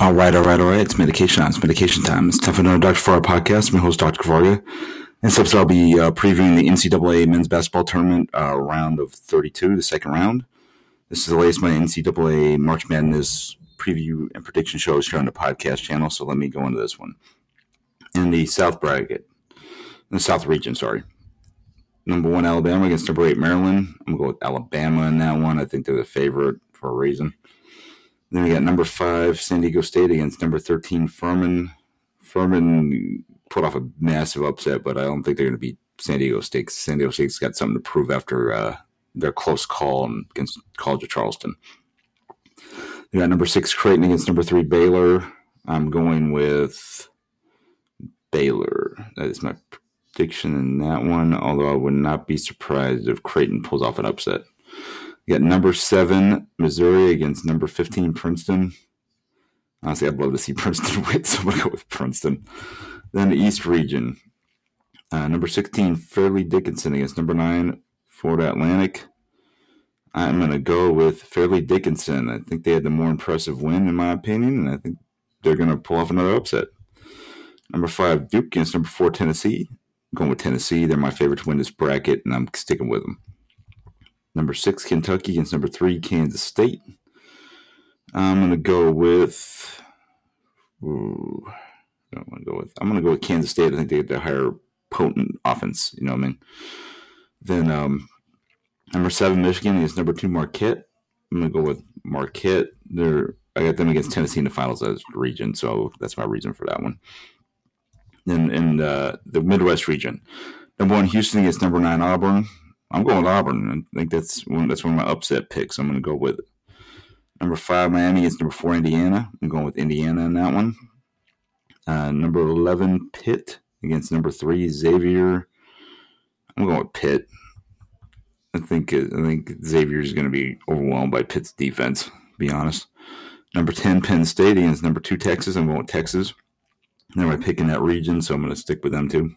All right, all right, all right. It's medication time. It's medication time. It's time for another Dr. Kavarga podcast. Your host, Dr. Kavarga. And episode, I'll be uh, previewing the NCAA men's basketball tournament uh, round of 32, the second round. This is the latest my NCAA March Madness preview and prediction shows here on the podcast channel. So let me go into this one. In the South bracket, in the South region, sorry. Number one, Alabama against number eight, Maryland. I'm going to go with Alabama in that one. I think they're the favorite for a reason. Then we got number five, San Diego State against number 13, Furman. Furman put off a massive upset, but I don't think they're going to beat San Diego State. San Diego State's got something to prove after uh, their close call against College of Charleston. We got number six, Creighton against number three, Baylor. I'm going with Baylor. That is my prediction in that one, although I would not be surprised if Creighton pulls off an upset. You got number seven Missouri against number fifteen Princeton. Honestly, I'd love to see Princeton win, so I'm gonna go with Princeton. Then the East region, uh, number sixteen Fairleigh Dickinson against number nine Florida Atlantic. I'm gonna go with Fairleigh Dickinson. I think they had the more impressive win, in my opinion, and I think they're gonna pull off another upset. Number five Duke against number four Tennessee. I'm going with Tennessee. They're my favorite to win this bracket, and I'm sticking with them. Number six, Kentucky against number three, Kansas State. I'm gonna go with. Ooh, I don't want to go with. I'm gonna go with Kansas State. I think they get the higher potent offense. You know what I mean? Then um, number seven, Michigan against number two, Marquette. I'm gonna go with Marquette. They're I got them against Tennessee in the finals as region, so that's my reason for that one. Then in uh, the Midwest region, number one, Houston against number nine, Auburn. I'm going with Auburn. I think that's one. That's one of my upset picks. I'm going to go with it. Number five, Miami is number four, Indiana. I'm going with Indiana in that one. Uh, number eleven, Pitt against number three, Xavier. I'm going with Pitt. I think I think Xavier is going to be overwhelmed by Pitt's defense. be honest. Number ten, Penn State against number two, Texas. I'm going with Texas. They're my pick in that region, so I'm going to stick with them too.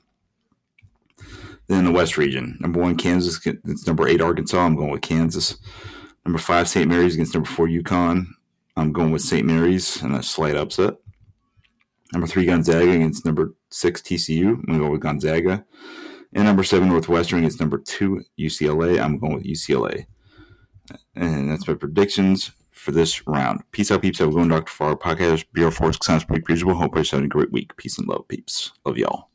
Then the West region, number one, Kansas. It's number eight, Arkansas. I'm going with Kansas. Number five, St. Mary's against number four, UConn. I'm going with St. Mary's and a slight upset. Number three, Gonzaga against number six, TCU. I'm going go with Gonzaga. And number seven, Northwestern against number two, UCLA. I'm going with UCLA. And that's my predictions for this round. Peace out, peeps. Good one, Dr. Kavarga podcast. BR Force Science Break Reasonable. Hope you're having a great week. Peace and love, peeps. Love y'all.